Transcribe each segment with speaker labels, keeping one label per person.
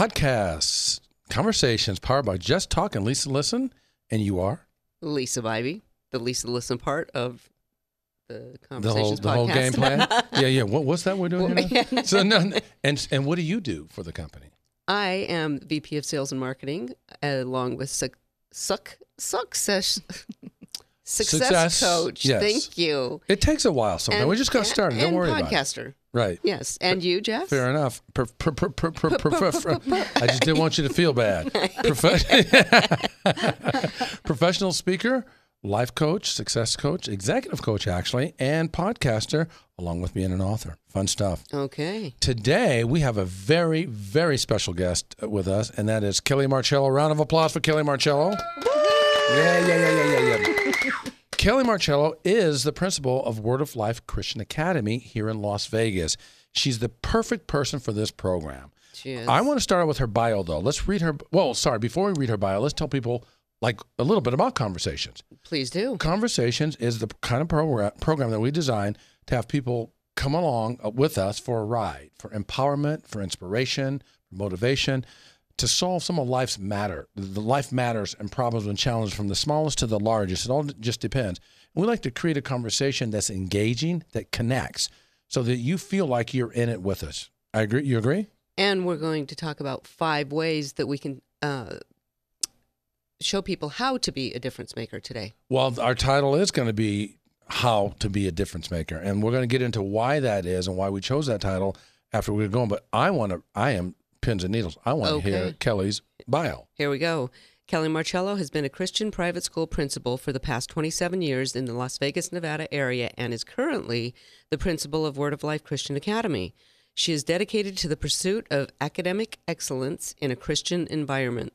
Speaker 1: podcasts, conversations powered by Jesse Talk and Lisa Listen. And you are
Speaker 2: Lisa Bybee, the Lisa Listen part of the
Speaker 1: the whole
Speaker 2: conversations
Speaker 1: the whole game plan. yeah, yeah. What, what's that we're doing now? So no, and and what do you do for the company?
Speaker 2: I am VP of Sales and Marketing, along with suc suc success success,
Speaker 1: Success,
Speaker 2: coach.
Speaker 1: yes.
Speaker 2: Thank you.
Speaker 1: It takes a while sometimes. we just got started. Don't worry about it.
Speaker 2: podcaster.
Speaker 1: Right.
Speaker 2: Yes, and you, Jeff.
Speaker 1: Fair enough. I just didn't want you to feel bad. Professional speaker, life coach, success coach, executive coach, actually, and podcaster, along with being an author. Fun stuff.
Speaker 2: Okay.
Speaker 1: Today, we have a very, very special guest with us, and that is Kelly Marchello. Round of applause for Kelly Marchello. Yeah, yeah, yeah, yeah, yeah, yeah. Kelly Marchello is the principal of Word of Life Christian Academy here in Las Vegas. She's the perfect person for this program.
Speaker 2: She is.
Speaker 1: I want to start out with her bio, though. Let's read her. Well, sorry, before we read her bio, let's tell people like a little bit about Conversations.
Speaker 2: Please do.
Speaker 1: Conversations is the kind of program program that we design to have people come along uh, with us for a ride, for empowerment, for inspiration, for motivation, to solve some of life's matter, the life matters and problems and challenges from the smallest to the largest. It all just depends. And we like to create a conversation that's engaging, that connects, so that you feel like you're in it with us. I agree. You agree?
Speaker 2: And we're going to talk about five ways that we can uh, show people how to be a difference maker today.
Speaker 1: Well, our title is going to be How to Be a Difference Maker. And we're going to get into why that is and why we chose that title after we're going. But I want to, I am pins and needles. I want to hear Kelly's bio.
Speaker 2: Here we go. Kelly Marchello has been a Christian private school principal for the past 27 years in the Las Vegas, Nevada area and is currently the principal of Word of Life Christian Academy. She is dedicated to the pursuit of academic excellence in a Christian environment.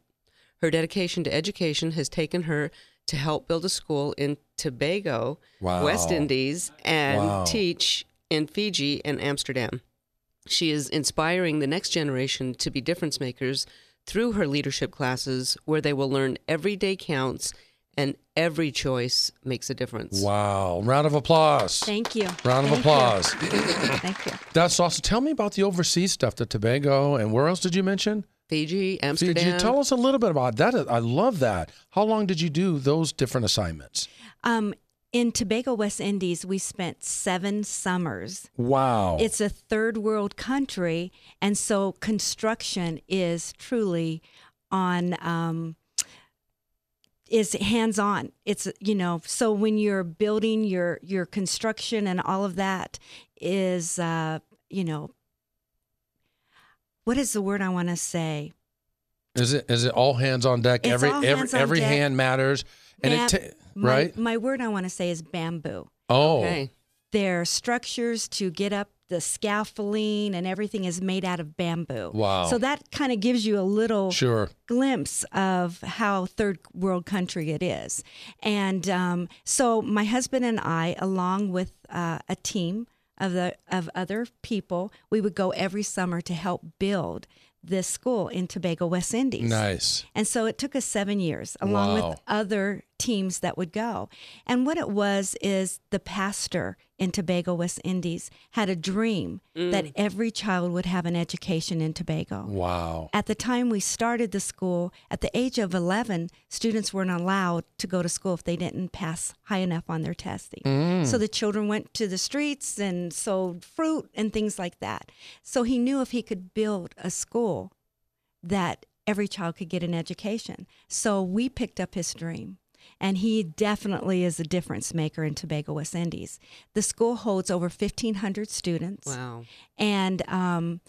Speaker 2: Her dedication to education has taken her to help build a school in Tobago,
Speaker 1: Wow.
Speaker 2: West Indies, and
Speaker 1: Wow.
Speaker 2: teach in Fiji and Amsterdam. She is inspiring the next generation to be difference makers through her leadership classes, where they will learn every day counts and every choice makes a difference.
Speaker 1: Wow. Round of applause.
Speaker 3: Thank you.
Speaker 1: Round of
Speaker 3: Thank you.
Speaker 1: applause.
Speaker 3: Thank you.
Speaker 1: That's awesome. Tell me about the overseas stuff, the Tobago, and where else did you mention?
Speaker 2: Fiji, Amsterdam.
Speaker 1: Fiji. Tell us a little bit about that. I love that. How long did you do those different assignments?
Speaker 3: Um, in Tobago, West Indies, we spent seven summers.
Speaker 1: Wow.
Speaker 3: It's a third world country, and so construction is truly on. Um, is hands on. It's you know so when you're building your your construction and all of that is uh, you know what is the word I want to say?
Speaker 1: Is it is it all hands on deck?
Speaker 3: It's
Speaker 1: every every every
Speaker 3: deck.
Speaker 1: hand matters, and it ta-
Speaker 3: my,
Speaker 1: right.
Speaker 3: My word I want to say is bamboo.
Speaker 1: Oh,
Speaker 2: Okay.
Speaker 3: Their structures to get up the scaffolding and everything is made out of bamboo.
Speaker 1: Wow.
Speaker 3: So that kind of gives you a little
Speaker 1: sure.
Speaker 3: glimpse of how third world country it is. And um, so my husband and I, along with uh, a team of the of other people, we would go every summer to help build this school in Tobago, West Indies.
Speaker 1: Nice.
Speaker 3: And so it took us seven years, along
Speaker 1: Wow.
Speaker 3: with other teams that would go. And what it was is the pastor in Tobago, West Indies, had a dream that every child would have an education in Tobago.
Speaker 1: Wow.
Speaker 3: At the time we started the school, at the age of 11, students weren't allowed to go to school if they didn't pass high enough on their testing.
Speaker 1: Mm.
Speaker 3: So the children went to the streets and sold fruit and things like that. So he knew if he could build a school that every child could get an education. So we picked up his dream. And he definitely is a difference maker in Tobago, West Indies. The school holds over 1,500 students.
Speaker 2: Wow.
Speaker 3: And um,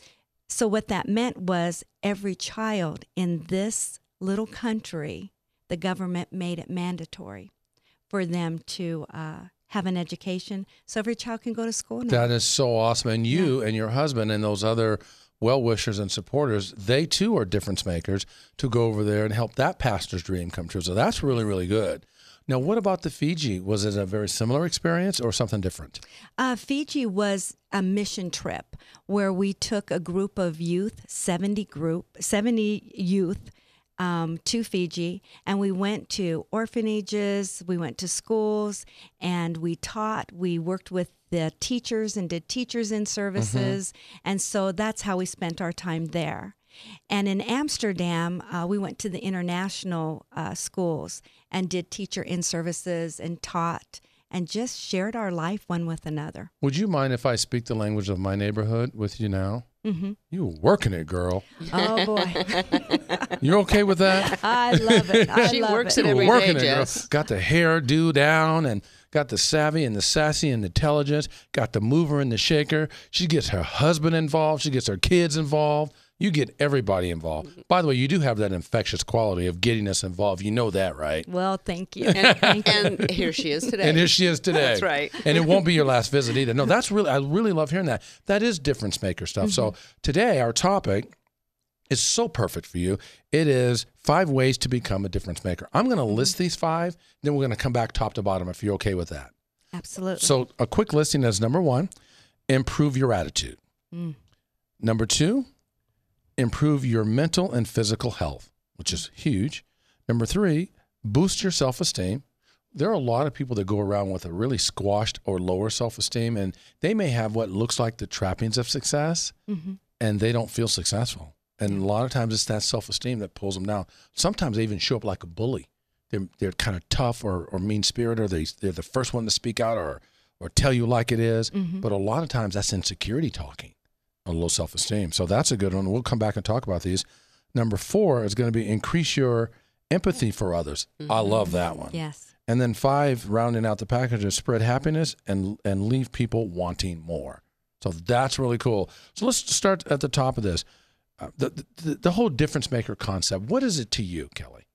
Speaker 3: so, what that meant was every child in this little country, the government made it mandatory for them to uh, have an education. So, every child can go to school now.
Speaker 1: That is so awesome. And you and your husband and those other well wishers and supporters, they too are difference makers to go over there and help that pastor's dream come true. So that's really, really good. Now, what about the Fiji? Was it a very similar experience or something different?
Speaker 3: Uh, Fiji was a mission trip where we took a group of youth, 70 group, 70 youth um, to Fiji, and we went to orphanages, we went to schools, and we taught. We worked with the teachers and did teachers in services, and so that's how we spent our time there. And in Amsterdam, uh, we went to the international uh, schools and did teacher in services and taught and just shared our life one with another.
Speaker 1: Would you mind if I speak the language of my neighborhood with you now?
Speaker 3: Hmm
Speaker 1: You were working it, girl.
Speaker 3: Oh boy,
Speaker 1: You're okay with that?
Speaker 3: I love it. I
Speaker 2: She
Speaker 3: love
Speaker 2: works
Speaker 3: it.
Speaker 2: it
Speaker 1: You
Speaker 2: every
Speaker 1: working
Speaker 2: day,
Speaker 1: it, girl. Got the hairdo down and got the savvy and the sassy and the intelligence. Got the mover and the shaker. She gets her husband involved. She gets her kids involved. You get everybody involved. By the way, you do have that infectious quality of getting us involved. You know that, right?
Speaker 3: Well, thank you.
Speaker 2: And,
Speaker 3: Thank you.
Speaker 2: and here she is today.
Speaker 1: And here she is today.
Speaker 2: That's right.
Speaker 1: and it won't be your last visit either. No, that's really, I really love hearing that. That is difference maker stuff. So
Speaker 2: Mm-hmm.
Speaker 1: today, our topic is so perfect for you. It is five ways to become a difference maker. I'm going to
Speaker 2: Mm-hmm.
Speaker 1: list these five, then we're going to come back top to bottom if you're okay with that.
Speaker 3: Absolutely.
Speaker 1: So, a quick listing is number one, improve your attitude.
Speaker 3: Mm.
Speaker 1: Number two, improve your mental and physical health, which is huge. Number three, boost your self esteem. There are a lot of people that go around with a really squashed or lower self esteem, and they may have what looks like the trappings of success,
Speaker 3: hmm
Speaker 1: and they don't feel successful. And a lot of times it's that self esteem that pulls them down. Sometimes they even show up like a bully. They're, they're kind of tough or, or mean spirited, or they, they're the first one to speak out or, or tell you like it is.
Speaker 3: Mhm.
Speaker 1: But a lot of times that's insecurity talking, a low self esteem. So that's a good one. We'll come back and talk about these. Number four is going to be increase your empathy for others. I love that one.
Speaker 3: Yes.
Speaker 1: And then five, rounding out the package, is spread happiness and and leave people wanting more. So that's really cool. So let's start at the top of this. Uh, the, the the whole difference maker concept. What is it to you, Kelly?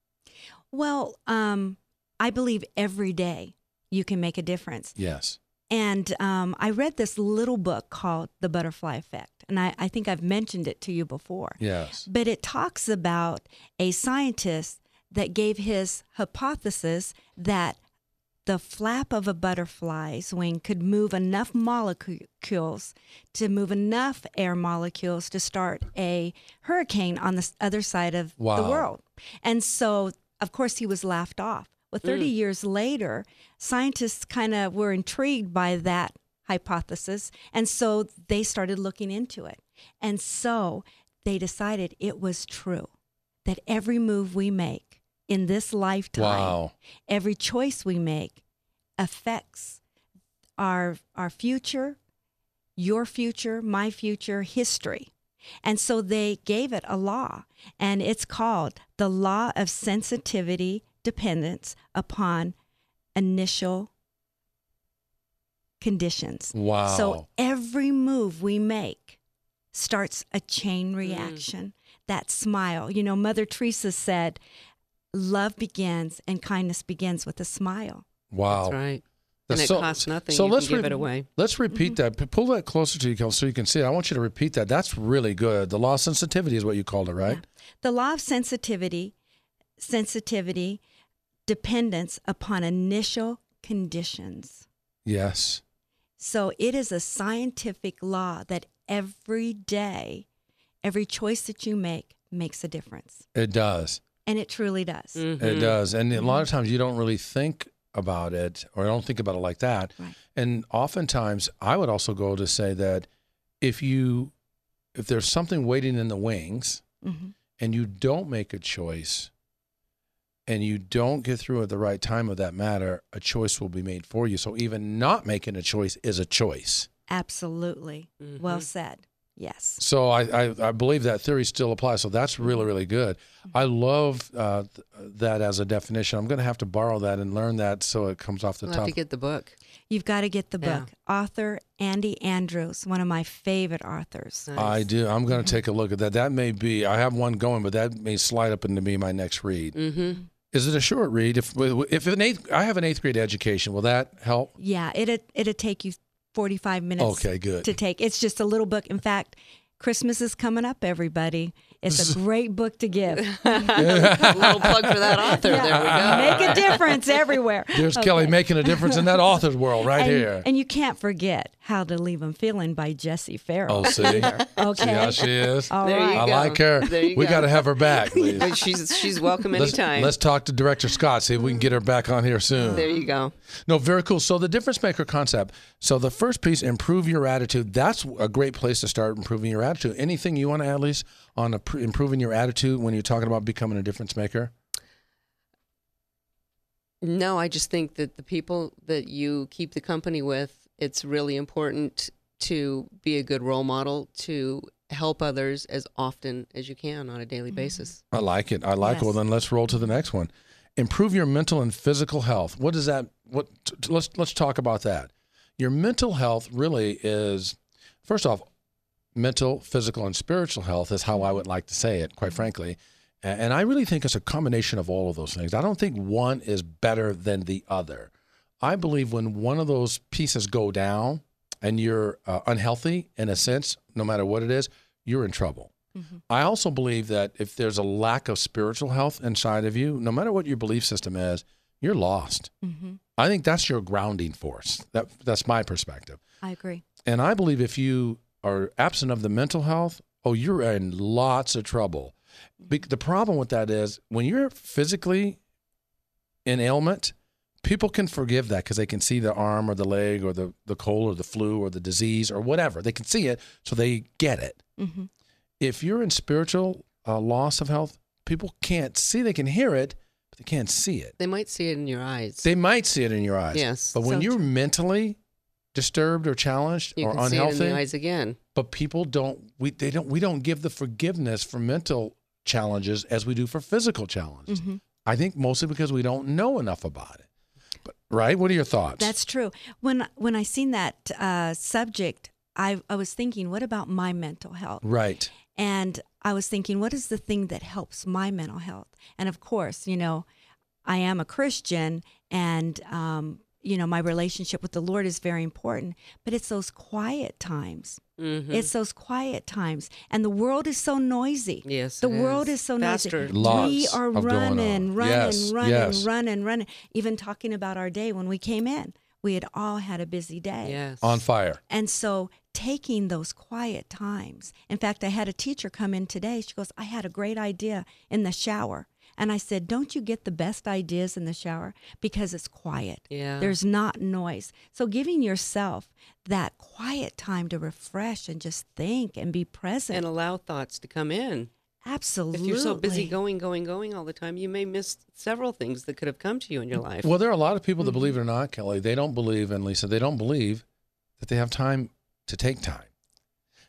Speaker 3: Well, um, I believe every day you can make a difference.
Speaker 1: Yes.
Speaker 3: And um, I read this little book called The Butterfly Effect. And I, I think I've mentioned it to you before.
Speaker 1: Yes.
Speaker 3: But it talks about a scientist that gave his hypothesis that the flap of a butterfly's wing could move enough molecules to move enough air molecules to start a hurricane on the other side of the
Speaker 1: Wow.
Speaker 3: world. And so, of course, he was laughed off. Well, 30 years later, scientists kind of were intrigued by that hypothesis. And so they started looking into it. And so they decided it was true that every move we make in this lifetime,
Speaker 1: Wow.
Speaker 3: every choice we make affects our our future, your future, my future, history. And so they gave it a law, and it's called the law of sensitivity dependence upon initial conditions.
Speaker 1: Wow.
Speaker 3: So every move we make starts a chain mm. reaction. That smile. You know, Mother Teresa said, love begins and kindness begins with a smile.
Speaker 1: wow.
Speaker 2: That's right.
Speaker 1: That's
Speaker 2: and it costs nothing.
Speaker 1: so
Speaker 2: you
Speaker 1: let's
Speaker 2: can give
Speaker 1: re-
Speaker 2: it away.
Speaker 1: Let's repeat mm-hmm. that. P- Pull that closer to you, Kelly, so you can see it. I want you to repeat that. That's really good. The law of sensitivity is what you called it, right?
Speaker 3: Yeah. The law of sensitivity, sensitivity, dependence upon initial conditions.
Speaker 1: Yes.
Speaker 3: So it is a scientific law that every day, every choice that you make makes a difference.
Speaker 1: It does.
Speaker 3: And it truly does.
Speaker 1: It
Speaker 2: Mhm.
Speaker 1: does. And a lot of times you don't really think about it or don't think about it like that.
Speaker 3: Right.
Speaker 1: And oftentimes I would also go to say that if you if there's something waiting in the wings
Speaker 3: hmm
Speaker 1: and you don't make a choice and you don't get through at the right time of that matter, a choice will be made for you. So even not making a choice is a choice.
Speaker 3: Absolutely. Well
Speaker 2: Mhm.
Speaker 3: said. Yes.
Speaker 1: So I, I, I believe that theory still applies. So that's really, really good. I love uh, th- that as a definition. I'm going to have to borrow that and learn that so it comes off the
Speaker 2: We'll
Speaker 1: top.
Speaker 2: have to get the book.
Speaker 3: You've got to get the
Speaker 2: Yeah.
Speaker 3: book. Author Andy Andrews, one of my favorite authors.
Speaker 2: Nice.
Speaker 1: I do. I'm going to take a look at that. That may be, I have one going, but that may slide up into be my next read.
Speaker 2: Mm-hmm.
Speaker 1: Is it a short read? If if an eighth, I have an eighth grade education, will that help?
Speaker 3: Yeah, it'd, it'd take you 45 minutes
Speaker 1: Okay, good.
Speaker 3: to take. It's just a little book. In fact, Christmas is coming up, everybody. It's a great book to give.
Speaker 2: a little plug for that author. There we go.
Speaker 3: Make a difference everywhere.
Speaker 1: There's Kelly making a difference in that author's world right
Speaker 3: and,
Speaker 1: here.
Speaker 3: And you can't forget How to Leave 'Em Feeling by Jesse Farrell.
Speaker 1: Oh, see,
Speaker 3: Okay.
Speaker 1: see how she is.
Speaker 3: All
Speaker 2: There you
Speaker 3: right.
Speaker 1: I
Speaker 2: go.
Speaker 1: like her.
Speaker 2: There you
Speaker 1: we
Speaker 2: go.
Speaker 1: got to have her back. please.
Speaker 2: She's she's welcome
Speaker 1: Let's,
Speaker 2: anytime.
Speaker 1: let's talk to Director Scott. See if we can get her back on here soon.
Speaker 2: there you go.
Speaker 1: No, very cool. So the difference maker concept. So the first piece, improve your attitude. That's a great place to start improving your attitude. Anything you want to add, Lise, on pr- improving your attitude when you're talking about becoming a difference maker?
Speaker 2: No, I just think that the people that you keep the company with, it's really important to be a good role model to help others as often as you can on a daily mm-hmm. basis.
Speaker 1: I like it. I like it. Well, then let's roll to the next one. Improve your mental and physical health. What does that? What? t- t- let's let's talk about that. Your mental health really is, first off, mental, physical, and spiritual health is how I would like to say it. Quite frankly, and I really think it's a combination of all of those things. I don't think one is better than the other. I believe when one of those pieces go down and you're uh, unhealthy in a sense, no matter what it is, you're in trouble. I also believe that if there's a lack of spiritual health inside of you, no matter what your belief system is, you're lost.
Speaker 3: Mm-hmm.
Speaker 1: I think that's your grounding force. That that's my perspective.
Speaker 3: I agree.
Speaker 1: And I believe if you are absent of the mental health, oh, you're in lots of trouble. Be- the problem with that is when you're physically in ailment, people can forgive that because they can see the arm or the leg or the, the cold or the flu or the disease or whatever. They can see it, so they get it.
Speaker 3: Mm-hmm.
Speaker 1: If you're in spiritual uh, loss of health, people can't see. They can hear it, but they can't see it.
Speaker 2: They might see it in your eyes.
Speaker 1: They might see it in your eyes.
Speaker 2: Yes.
Speaker 1: But when
Speaker 3: So
Speaker 1: you're
Speaker 3: true.
Speaker 1: mentally disturbed or challenged
Speaker 2: you
Speaker 1: or
Speaker 2: can see it in
Speaker 1: unhealthy,
Speaker 2: the eyes again.
Speaker 1: but people don't we they don't we don't give the forgiveness for mental challenges as we do for physical challenges.
Speaker 3: Mm-hmm.
Speaker 1: I think mostly because we don't know enough about it. But right, what are your thoughts?
Speaker 3: That's true. When when I seen that uh, subject, I I was thinking, what about my mental health?
Speaker 1: right.
Speaker 3: And I was thinking, what is the thing that helps my mental health? And of course, you know, I am a Christian and, um, you know, my relationship with the Lord is very important, but it's those quiet times.
Speaker 2: Mm-hmm.
Speaker 3: It's those quiet times. And the world is so noisy.
Speaker 2: Yes,
Speaker 3: The
Speaker 2: it
Speaker 3: world
Speaker 2: is.
Speaker 3: is so
Speaker 2: Faster.
Speaker 3: noisy.
Speaker 1: Lots
Speaker 3: we are
Speaker 1: of going on.
Speaker 3: running, running,
Speaker 1: Yes,
Speaker 3: running,
Speaker 1: yes.
Speaker 3: running, running. Even talking about our day when we came in, we had all had a busy day.
Speaker 2: Yes.
Speaker 1: On fire.
Speaker 3: And so taking those quiet times. In fact, I had a teacher come in today. She goes, I had a great idea in the shower. And I said, Don't you get the best ideas in the shower? Because it's quiet.
Speaker 2: Yeah.
Speaker 3: There's not noise. So giving yourself that quiet time to refresh and just think and be present.
Speaker 2: and allow thoughts to come in.
Speaker 3: Absolutely.
Speaker 2: If you're so busy going, going, going all the time, you may miss several things that could have come to you in your life.
Speaker 1: Well, there are a lot of people that believe it
Speaker 3: Mm-hmm.
Speaker 1: or not, Kelly, they don't believe, and Lisa, they don't believe that they have time to take time.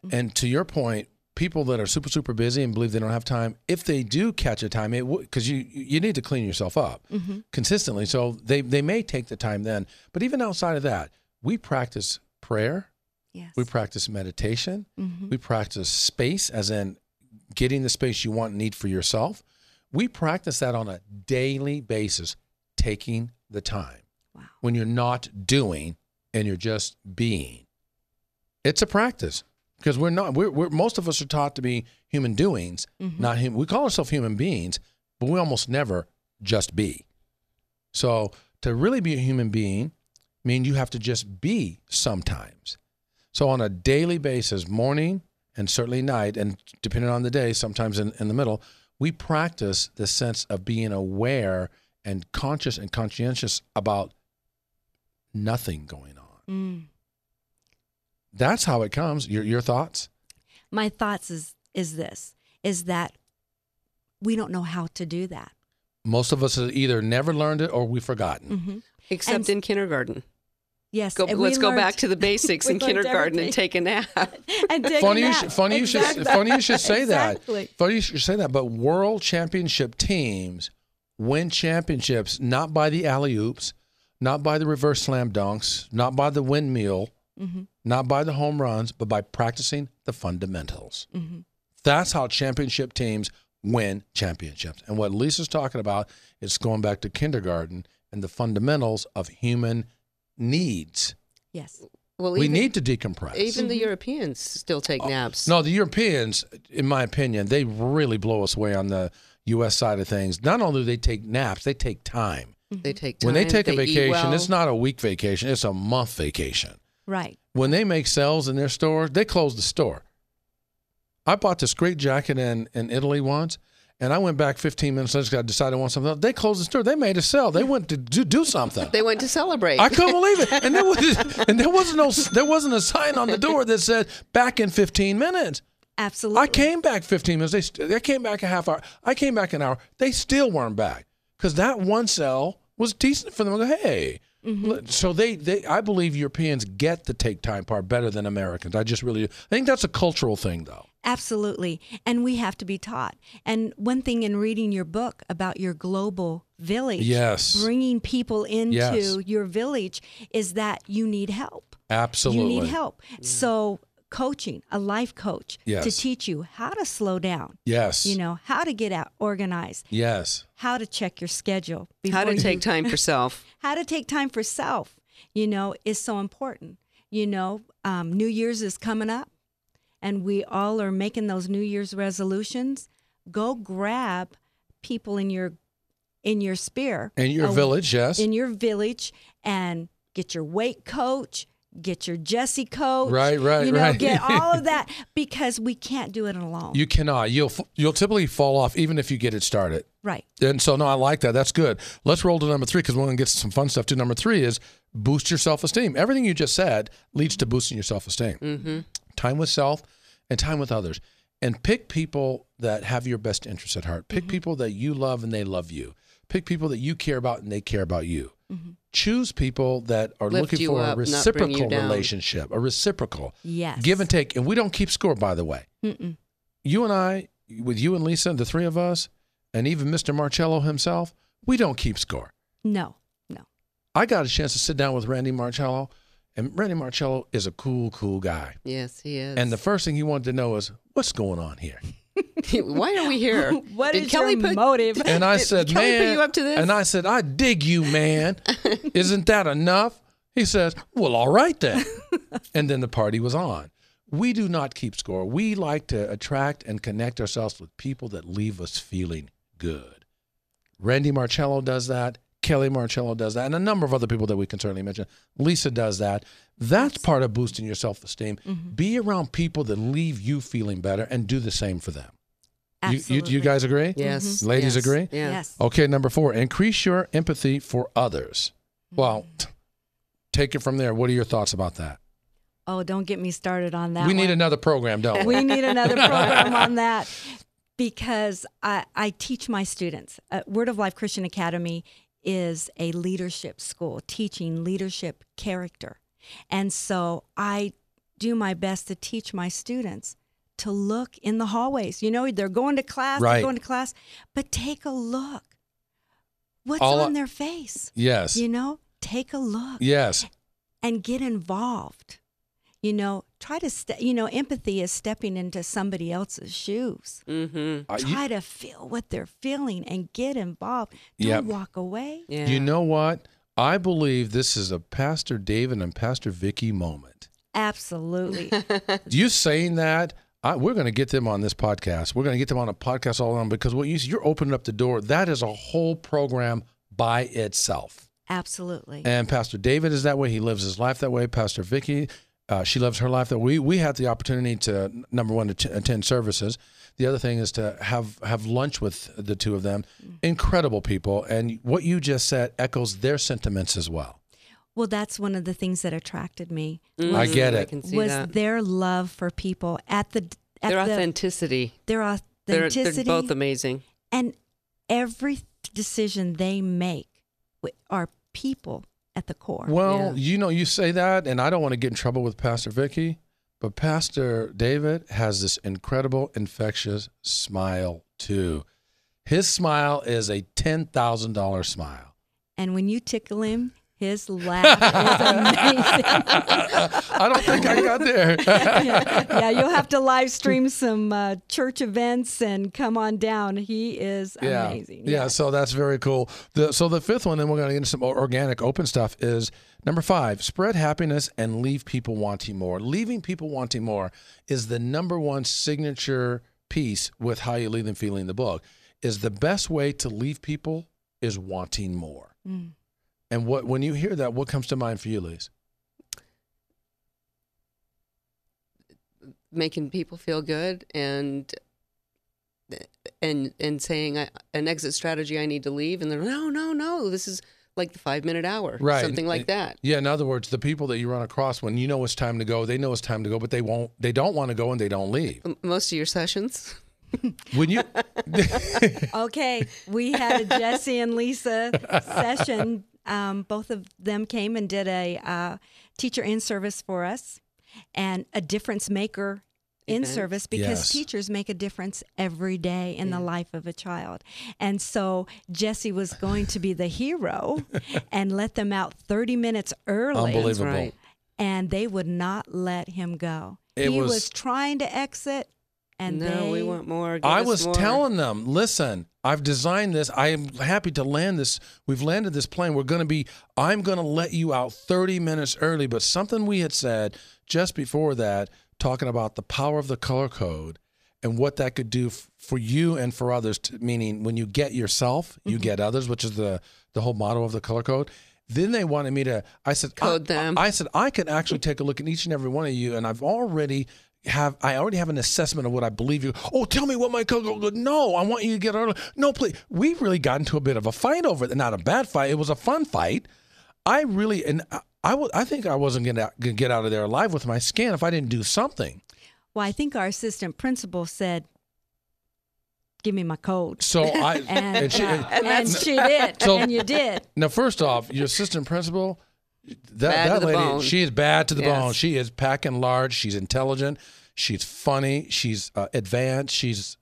Speaker 3: Mm-hmm.
Speaker 1: And to your point, people that are super, super busy and believe they don't have time, if they do catch a time, it because you you need to clean yourself up
Speaker 3: Mm-hmm.
Speaker 1: consistently. So they, they may take the time then. But even outside of that, we practice prayer,
Speaker 3: Yes.
Speaker 1: we practice meditation,
Speaker 3: Mhm.
Speaker 1: we practice space, as in getting the space you want and need for yourself. We practice that on a daily basis, taking the time
Speaker 3: Wow.
Speaker 1: when you're not doing and you're just being. It's a practice because we're not. We're, we're most of us are taught to be human doings, not hum, We call ourselves human beings, but we almost never just be. So to really be a human being, mean you have to just be sometimes. So on a daily basis, morning and certainly night, and depending on the day, sometimes in, in the middle, we practice the sense of being aware and conscious and conscientious about nothing going on.
Speaker 3: Mm.
Speaker 1: That's how it comes. Your your thoughts?
Speaker 3: My thoughts is is this is that we don't know how to do that.
Speaker 1: Most of us have either never learned it or we've forgotten.
Speaker 3: Mm-hmm.
Speaker 2: Except
Speaker 3: and-
Speaker 2: in kindergarten.
Speaker 3: Yes.
Speaker 2: Go, let's go
Speaker 3: learned-
Speaker 2: back to the basics in
Speaker 3: learned
Speaker 2: kindergarten and take a nap.
Speaker 3: and take a
Speaker 1: Funny you,
Speaker 3: nap.
Speaker 1: should, funny you should funny you should say
Speaker 3: Exactly.
Speaker 1: that. Funny you should say that. But world championship teams win championships not by the alley oops, not by the reverse slam dunks, not by the windmill,
Speaker 3: Mm-hmm.
Speaker 1: not by the home runs, but by practicing the fundamentals.
Speaker 3: Mm-hmm.
Speaker 1: That's how championship teams win championships. And what Lisa's talking about is going back to kindergarten and the fundamentals of human needs.
Speaker 3: Yes.
Speaker 2: Well,
Speaker 1: we
Speaker 2: even,
Speaker 1: need to decompress.
Speaker 2: even the Europeans still take naps.
Speaker 1: No, the Europeans, in my opinion, they really blow us away on the U.S. side of things. Not only do they take naps, they take time.
Speaker 2: They take time.
Speaker 1: When they take a vacation,
Speaker 2: well.
Speaker 1: it's not a week vacation; it's a month vacation.
Speaker 3: Right.
Speaker 1: When they make sales in their store, they close the store. I bought this great jacket in in Italy once, and I went back 15 minutes later. 'cause I decided I want something else. They closed the store. They made a sale. They went to do, do something.
Speaker 2: They went to celebrate.
Speaker 1: I couldn't believe it, and there was and there wasn't no there wasn't a sign on the door that said back in 15 minutes.
Speaker 3: Absolutely.
Speaker 1: I came back 15 minutes. They, they came back a half hour. I came back an hour. They still weren't back because that one cell was decent for them. I go, hey.
Speaker 3: Mm-hmm.
Speaker 1: So they, they, I believe Europeans get the take time part better than Americans. I just really, I think that's a cultural thing, though.
Speaker 3: Absolutely. And we have to be taught. And one thing in reading your book about your global village,
Speaker 1: Yes.
Speaker 3: bringing people into
Speaker 1: Yes.
Speaker 3: your village, is that you need help.
Speaker 1: Absolutely.
Speaker 3: You need help. So, coaching, a life coach to teach you how to slow down,
Speaker 1: Yes.
Speaker 3: you know, how to get out organized,
Speaker 1: Yes.
Speaker 3: how to check your schedule,
Speaker 2: How
Speaker 3: before
Speaker 2: to
Speaker 3: you-
Speaker 2: take time for self.
Speaker 3: how to take time for self, you know, is so important. You know, um, New Year's is coming up, and we all are making those New Year's resolutions. Go grab people in your in your sphere,
Speaker 1: In your
Speaker 3: uh,
Speaker 1: village, yes.
Speaker 3: in your village, and get your weight coach, get your Jesse coat,
Speaker 1: Right, right,
Speaker 3: You know,
Speaker 1: right.
Speaker 3: get all of that because we can't do it alone.
Speaker 1: you cannot. You'll you'll typically fall off even if you get it started.
Speaker 3: right.
Speaker 1: And so, no, I like that. That's good. Let's roll to number three because we're going to get some fun stuff too. Number three is boost your self esteem. Everything you just said leads to boosting your self esteem.
Speaker 2: Mm-hmm.
Speaker 1: Time with self and time with others. And pick people that have your best interests at heart.
Speaker 2: Mm-hmm.
Speaker 1: Pick people that you love and they love you. Pick people that you care about and they care about you.
Speaker 3: Mm-hmm.
Speaker 1: Choose people that are
Speaker 2: Lift
Speaker 1: looking for
Speaker 2: up,
Speaker 1: a
Speaker 2: not bring you
Speaker 1: reciprocal relationship, a reciprocal
Speaker 3: Yes.
Speaker 1: give and take. And we don't keep score, by the way
Speaker 3: Mm-mm.
Speaker 1: you and I, with you and Lisa, the three of us, and even Mr. Marchello himself, we don't keep score.
Speaker 3: No. No.
Speaker 1: I got a chance to sit down with Randy Marchello, and Randy Marchello is a cool, cool guy.
Speaker 2: Yes, he is.
Speaker 1: And the first thing he wanted to know is, what's going on here?
Speaker 2: why are we here?
Speaker 3: What
Speaker 2: Did
Speaker 3: is
Speaker 2: Kelly
Speaker 3: your
Speaker 2: put,
Speaker 3: motive?
Speaker 1: And I said,
Speaker 2: Kelly
Speaker 1: man,
Speaker 2: you up to this?
Speaker 1: and I said, I dig you, man. Isn't that enough? He says, well, all right then. and then the party was on. We do not keep score. We like to attract and connect ourselves with people that leave us feeling good. Randy Marchello does that. Kelly Marchello does that. And a number of other people that we can certainly mention. Lisa does that. That's part of boosting your self esteem. Mm-hmm. Be around people that leave you feeling better and do the same for them. You, you, you guys agree?
Speaker 2: yes,
Speaker 1: Ladies
Speaker 2: yes,
Speaker 1: agree?
Speaker 3: Yes.
Speaker 1: Okay, number four, increase your empathy for others. Well, t- take it from there. What are your thoughts about that?
Speaker 3: Oh, don't get me started on that.
Speaker 1: we need
Speaker 3: one.
Speaker 1: another program, don't we?
Speaker 3: we need another program on that because I, I teach my students. Uh, Word of Life Christian Academy is a leadership school teaching leadership character. And so I do my best to teach my students to look in the hallways. You know, they're going to class,
Speaker 1: Right.
Speaker 3: they're going to class, but take a look. What's
Speaker 1: All I-
Speaker 3: on their face?
Speaker 1: yes.
Speaker 3: You know, take a look
Speaker 1: yes.
Speaker 3: and get involved. You know, try to, ste- you know, empathy is stepping into somebody else's shoes.
Speaker 2: Mm-hmm.
Speaker 1: Uh, you,
Speaker 3: Try to feel what they're feeling and get involved. Don't
Speaker 1: Yep.
Speaker 3: walk away.
Speaker 2: Yeah.
Speaker 1: you know what? I believe this is a Pastor David and Pastor Vicky moment.
Speaker 3: Absolutely.
Speaker 1: You saying that, I, we're going to get them on this podcast. We're going to get them on a podcast all along because what you, you're opening up the door. That is a whole program by itself.
Speaker 3: Absolutely.
Speaker 1: And Pastor David is that way. He lives his life that way. Pastor Vicky, uh, she lives her life that way. We we had the opportunity to number one to t- attend services. The other thing is to have have lunch with the two of them. Incredible people, and what you just said echoes their sentiments as well.
Speaker 3: Well, that's one of the things that attracted me mm.
Speaker 1: I get
Speaker 2: I
Speaker 1: it.
Speaker 2: can see
Speaker 3: was
Speaker 2: that.
Speaker 3: their love for people at the at
Speaker 2: Their
Speaker 3: the,
Speaker 2: authenticity.
Speaker 3: their
Speaker 2: They're,
Speaker 3: authenticity
Speaker 2: they're both amazing.
Speaker 3: and every decision they make wi- are people at the core.
Speaker 1: Well,
Speaker 2: Yeah.
Speaker 1: you know, you say that, and I don't want to get in trouble with Pastor Vicky, but Pastor David has this incredible, infectious smile too. His smile is a ten thousand dollar smile.
Speaker 3: And when you tickle him, his laugh is amazing.
Speaker 1: I don't think I got there.
Speaker 3: yeah, yeah, you'll have to live stream some uh, church events and come on down. He is
Speaker 1: yeah.
Speaker 3: amazing.
Speaker 1: Yeah, yeah, so that's very cool. The, so the fifth one, then we're going to get into some organic open stuff, is number five: spread happiness and leave people wanting more. Leaving people wanting more is the number one signature piece with how you leave them feeling the book. Is the best way to leave people is wanting more.
Speaker 3: Mm.
Speaker 1: And what when you hear that, what comes to mind for you, Lise?
Speaker 2: making people feel good and and and saying I, an exit strategy I need to leave and they're no no no this is like the five minute hour,
Speaker 1: Right.
Speaker 2: something like that.
Speaker 1: Yeah, in other words, the people that you run across when you know it's time to go, they know it's time to go, but they won't. They don't want to go and they don't leave.
Speaker 2: Most of your sessions,
Speaker 1: When you,
Speaker 3: Okay, we had a Jesse and Lisa session. Um, both of them came and did a uh, teacher in service for us and a difference maker in
Speaker 2: Event.
Speaker 3: service because
Speaker 1: Yes.
Speaker 3: teachers make a difference every day in the life of a child. And so Jesse was going to be the hero and let them out 30 minutes early.
Speaker 1: unbelievable.
Speaker 2: right.
Speaker 3: And they would not let him go.
Speaker 1: It
Speaker 3: he
Speaker 1: was-
Speaker 3: was, trying to exit and
Speaker 2: no,
Speaker 3: they
Speaker 2: we want more. Give
Speaker 1: I was
Speaker 2: more.
Speaker 1: telling them, listen, I've designed this. I am happy to land this. We've landed this plane. We're going to be, I'm going to let you out 30 minutes early. But something we had said just before that, talking about the power of the color code and what that could do f- for you and for others, to, meaning when you get yourself, you
Speaker 2: Mm-hmm.
Speaker 1: get others, which is the, the whole motto of the color code. Then they wanted me to, I said,
Speaker 2: Code
Speaker 1: I,
Speaker 2: them.
Speaker 1: I said, I could actually take a look at each and every one of you, and I've already have I already have an assessment of what I believe you. Oh, tell me what my code. No, I want you to get early. No, please. We really got into a bit of a fight over it. Not a bad fight. It was a fun fight. I really and I, I, I think I wasn't gonna, gonna get out of there alive with my skin if I didn't do something.
Speaker 3: Well, I think our assistant principal said, "Give me my code,"
Speaker 1: So I
Speaker 3: and
Speaker 1: and she,
Speaker 3: uh,
Speaker 2: And
Speaker 3: and, she did,
Speaker 1: So-
Speaker 3: and you did.
Speaker 1: Now, first off, your assistant principal, that that lady,
Speaker 2: bone.
Speaker 1: she is bad to the
Speaker 2: Yes.
Speaker 1: bone. She is packing large. She's intelligent. She's funny. She's uh, advanced. She's,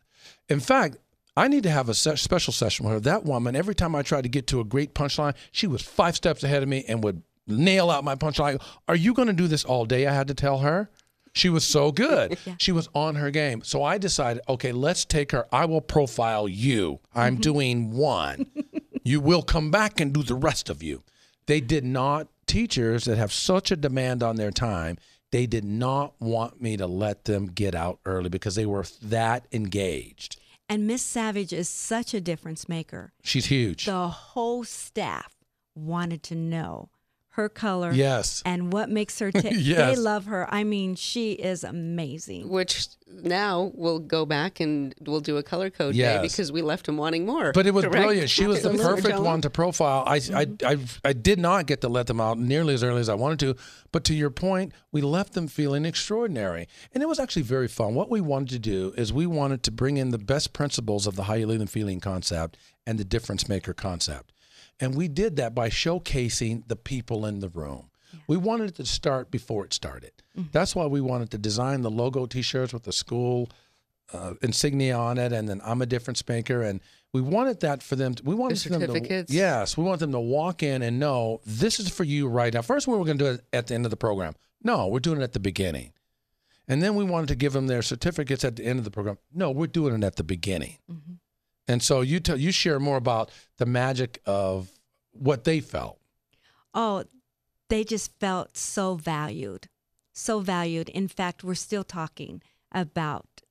Speaker 1: in fact, I need to have a se- special session with her. That woman, every time I tried to get to a great punchline, she was five steps ahead of me and would nail out my punchline. Are you going to do this all day? I had to tell her. She was so good. She was on her game. So I decided, okay, let's take her. I will profile you. I'm doing one. you will come back and do the rest of you. They did not, teachers that have such a demand on their time, they did not want me to let them get out early because they were that engaged.
Speaker 3: And Miss Savage is such a difference maker.
Speaker 1: She's huge.
Speaker 3: The whole staff wanted to know her color
Speaker 1: yes.
Speaker 3: and what makes her tick.
Speaker 1: Yes.
Speaker 3: They love her. I mean, she is amazing.
Speaker 2: Which now we'll go back and we'll do a color code day because we left him wanting more.
Speaker 1: But it was
Speaker 2: correct?
Speaker 1: brilliant. She was the perfect one to profile. I, I, mm-hmm. I, I did not get to let them out nearly as early as I wanted to. But to your point, we left them feeling extraordinary. And it was actually very fun. What we wanted to do is we wanted to bring in the best principles of the how you leave them feeling concept and the difference maker concept. And we did that by showcasing the people in the room. We wanted it to start before it started. That's why we wanted to design the logo T-shirts with the school uh, insignia on it, and then I'm a difference maker, and we wanted that for them. To, we wanted
Speaker 2: The
Speaker 1: them to yes, we want them to walk in and know this is for you right now. First, we were going to do it at the end of the program. No, we're doing it at the beginning, and then we wanted to give them their certificates at the end of the program. No, we're doing it at the beginning. And so you tell you share more about the magic of what they felt.
Speaker 3: Oh, they just felt so valued, so valued. In fact, we're still talking about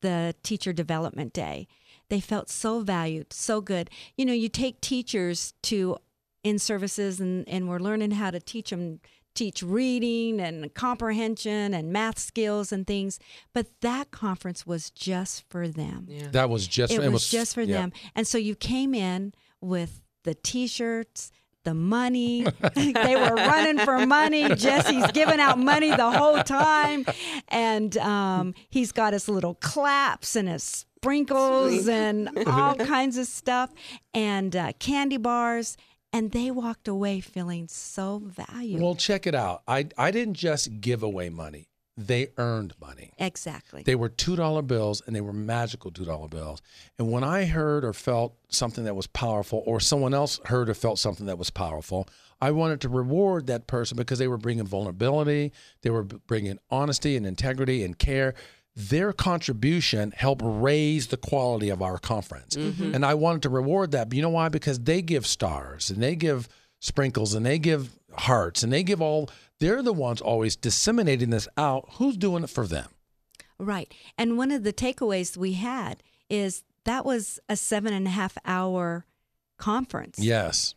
Speaker 3: the teacher development day. They felt so valued, so good. You know, you take teachers to in services and, and we're learning how to teach them teach reading and comprehension and math skills and things but that conference was just for them
Speaker 2: Yeah.
Speaker 1: That was just
Speaker 3: it, was, just for
Speaker 1: yeah.
Speaker 3: them. And so you came in with the t-shirts, the money. they were running for money. Jesse's giving out money the whole time, and um, he's got his little claps and his sprinkles and all kinds of stuff and uh, candy bars. And they walked away feeling so valued.
Speaker 1: Well, check it out. I I didn't just give away money. They earned money.
Speaker 3: exactly.
Speaker 1: They were $2 bills and they were magical $2 bills. And when I heard or felt something that was powerful, or someone else heard or felt something that was powerful, I wanted to reward that person because they were bringing vulnerability, they were bringing honesty and integrity and care. Their contribution helped raise the quality of our conference. Mm-hmm. And I wanted to reward that. But you know why? Because they give stars and they give sprinkles and they give hearts and they give all, they're the ones always disseminating this out. Who's doing it for them?
Speaker 3: Right. And one of the takeaways we had is that was a seven and a half hour conference.
Speaker 1: Yes.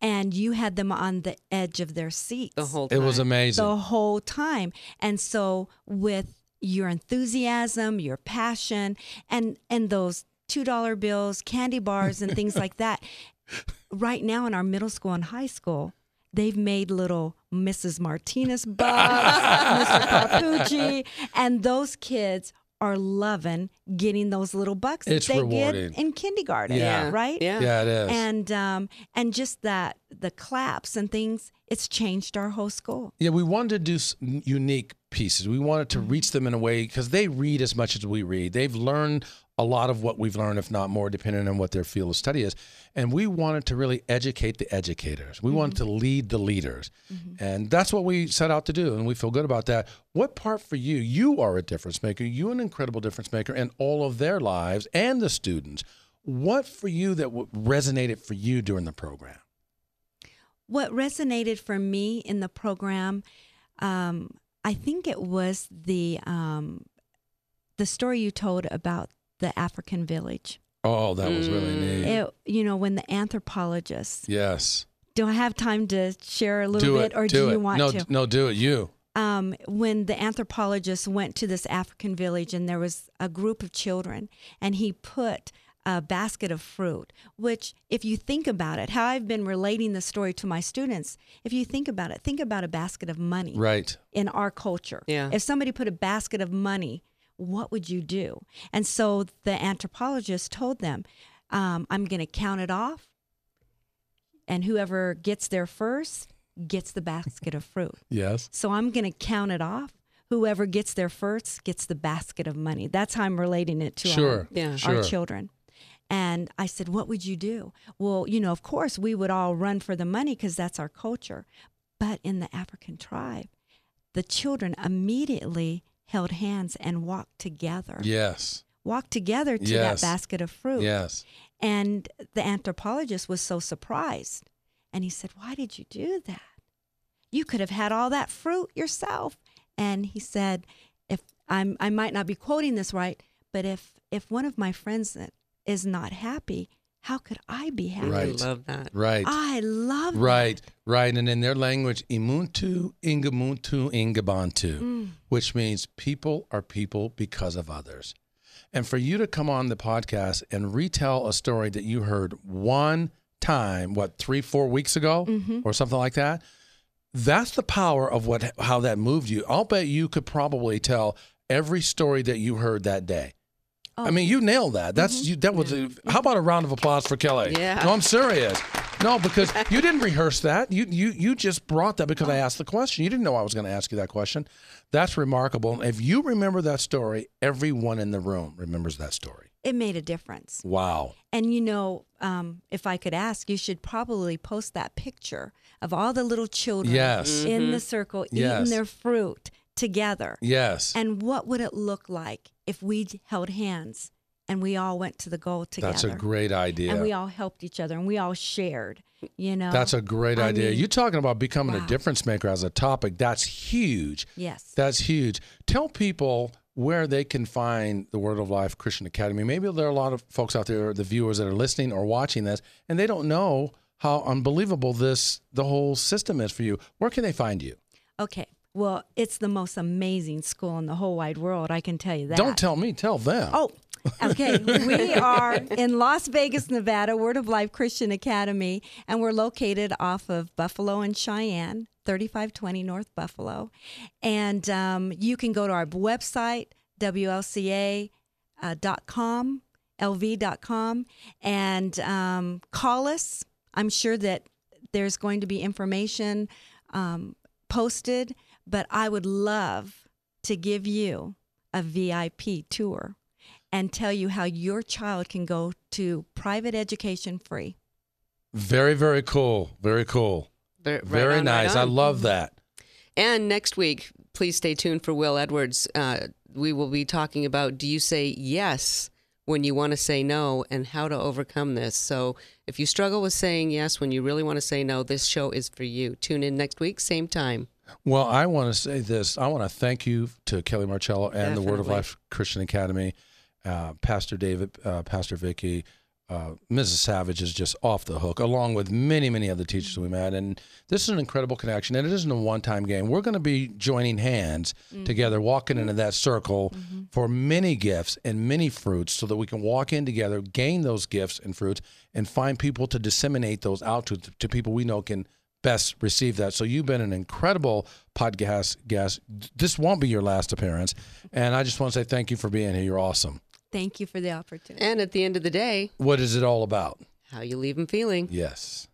Speaker 3: And you had them on the edge of their seats
Speaker 2: the whole time.
Speaker 1: It was amazing.
Speaker 3: the whole time. And so with your enthusiasm, your passion, and and those two dollar bills, candy bars, and things like that, right now in our middle school and high school, they've made little Mrs. Martinez bucks, Mr. Papucci, and those kids are loving getting those little bucks
Speaker 1: It's
Speaker 3: that they
Speaker 1: rewarding.
Speaker 3: get in kindergarten,
Speaker 1: Yeah.
Speaker 3: right?
Speaker 2: Yeah.
Speaker 1: Yeah, it is.
Speaker 3: And um, and just that the claps and things, it's changed our whole school.
Speaker 1: Yeah, we wanted to do unique pieces. We wanted to reach them in a way because they read as much as we read. They've learned a lot of what we've learned, if not more, depending on what their field of study is. And we wanted to really educate the educators. We wanted to lead the leaders. And that's what we set out to do. And we feel good about that. What part for you? You are a difference maker. You an incredible difference maker in all of their lives and the students. What for you that w- resonated for you during the program?
Speaker 3: What resonated for me in the program, um, I think it was the um, the story you told about the African village.
Speaker 1: Oh, that was really neat.
Speaker 3: It, you know, when the anthropologists.
Speaker 1: yes.
Speaker 3: Do I have time to share a little
Speaker 1: do
Speaker 3: bit,
Speaker 1: it.
Speaker 3: or
Speaker 1: do,
Speaker 3: do,
Speaker 1: it.
Speaker 3: you want
Speaker 1: no,
Speaker 3: to?
Speaker 1: d- No, do it. You.
Speaker 3: um, when the anthropologist went to this African village and there was a group of children, and he put a basket of fruit, which, if you think about it, how I've been relating the story to my students, if you think about it, think about a basket of money
Speaker 1: Right.
Speaker 3: in our culture.
Speaker 2: Yeah.
Speaker 3: If somebody put a basket of money, what would you do? And so the anthropologist told them, um, I'm going to count it off, and whoever gets there first gets the basket of fruit.
Speaker 1: Yes.
Speaker 3: So I'm going to count it off. Whoever gets there first gets the basket of money. That's how I'm relating it to
Speaker 1: Sure.
Speaker 3: our,
Speaker 2: Yeah.
Speaker 3: our children. And I said, What would you do? Well, you know, of course, we would all run for the money because that's our culture. But in the African tribe, the children immediately held hands and walked together.
Speaker 1: Yes.
Speaker 3: Walked together to
Speaker 1: Yes.
Speaker 3: that basket of fruit.
Speaker 1: Yes.
Speaker 3: And the anthropologist was so surprised. And he said, Why did you do that? You could have had all that fruit yourself. And he said, If I'm I might not be quoting this right, but if if one of my friends that is not happy, how could I be happy?
Speaker 1: Right.
Speaker 2: I love that.
Speaker 1: Right.
Speaker 3: I love that.
Speaker 1: Right. Right. And in their language, imuntu ingamuntu ingabantu,
Speaker 3: Mm.
Speaker 1: which means people are people because of others. And for you to come on the podcast and retell a story that you heard one time, what, three, four weeks ago
Speaker 3: Mm-hmm.
Speaker 1: or something like that, that's the power of what how that moved you. I'll bet you could probably tell every story that you heard that day. I
Speaker 3: Oh.
Speaker 1: mean, you nailed that. That's you. That was. A, how about a round of applause for Kelly?
Speaker 2: Yeah.
Speaker 1: No, I'm serious. No, because you didn't rehearse that. You you you just brought that because I asked the question. You didn't know I was going to ask you that question. That's remarkable. If you remember that story, everyone in the room remembers that story.
Speaker 3: It made a difference.
Speaker 1: Wow.
Speaker 3: And you know, um, if I could ask, you should probably post that picture of all the little children
Speaker 1: Yes.
Speaker 3: in the circle
Speaker 1: Yes.
Speaker 3: eating their fruit together.
Speaker 1: Yes.
Speaker 3: And what would it look like if we held hands and we all went to the goal together?
Speaker 1: That's a great idea.
Speaker 3: And we all helped each other and we all shared, you know?
Speaker 1: That's a great
Speaker 3: I
Speaker 1: idea.
Speaker 3: mean,
Speaker 1: you talking about becoming a difference maker as a topic. That's huge.
Speaker 3: Yes.
Speaker 1: That's huge. Tell people where they can find the Word of Life Christian Academy. Maybe there are a lot of folks out there, the viewers that are listening or watching this, and they don't know how unbelievable this the whole system is for you. Where can they find you?
Speaker 3: Okay. Well, it's the most amazing school in the whole wide world. I can tell you that.
Speaker 1: Don't tell me, tell them.
Speaker 3: Oh, okay. we are in Las Vegas, Nevada, Word of Life Christian Academy, and we're located off of Buffalo and Cheyenne, 3520 North Buffalo. And um, you can go to our website, WLCA.com, LV.com, and um, call us. I'm sure that there's going to be information um, posted, but I would love to give you a VIP tour and tell you how your child can go to private education free.
Speaker 1: Very, very cool. Very cool.
Speaker 2: Right
Speaker 1: Very
Speaker 2: on, right
Speaker 1: nice. I love that.
Speaker 2: And next week, please stay tuned for Will Edwards. Uh, we will be talking about do you say yes when you want to say no and how to overcome this. So if you struggle with saying yes when you really want to say no, this show is for you. Tune in next week, same time.
Speaker 1: Well, I want to say this. I want to thank you to Kelly Marchello and the Word of Life Christian Academy, uh, Pastor David, uh, Pastor Vicky. uh, Mrs. Savage is just off the hook, along with many, many other teachers we met. And this is an incredible connection, and it isn't a one time game. We're going to be joining hands together, walking into that circle for many gifts and many fruits so that we can walk in together, gain those gifts and fruits, and find people to disseminate those out to, to people we know can best receive that. So you've been an incredible podcast guest. This won't be your last appearance. And I just want to say thank you for being here. You're awesome.
Speaker 3: Thank you for the opportunity.
Speaker 2: And at the end of the day,
Speaker 1: What is it all about?
Speaker 2: how you leave them feeling.
Speaker 1: Yes.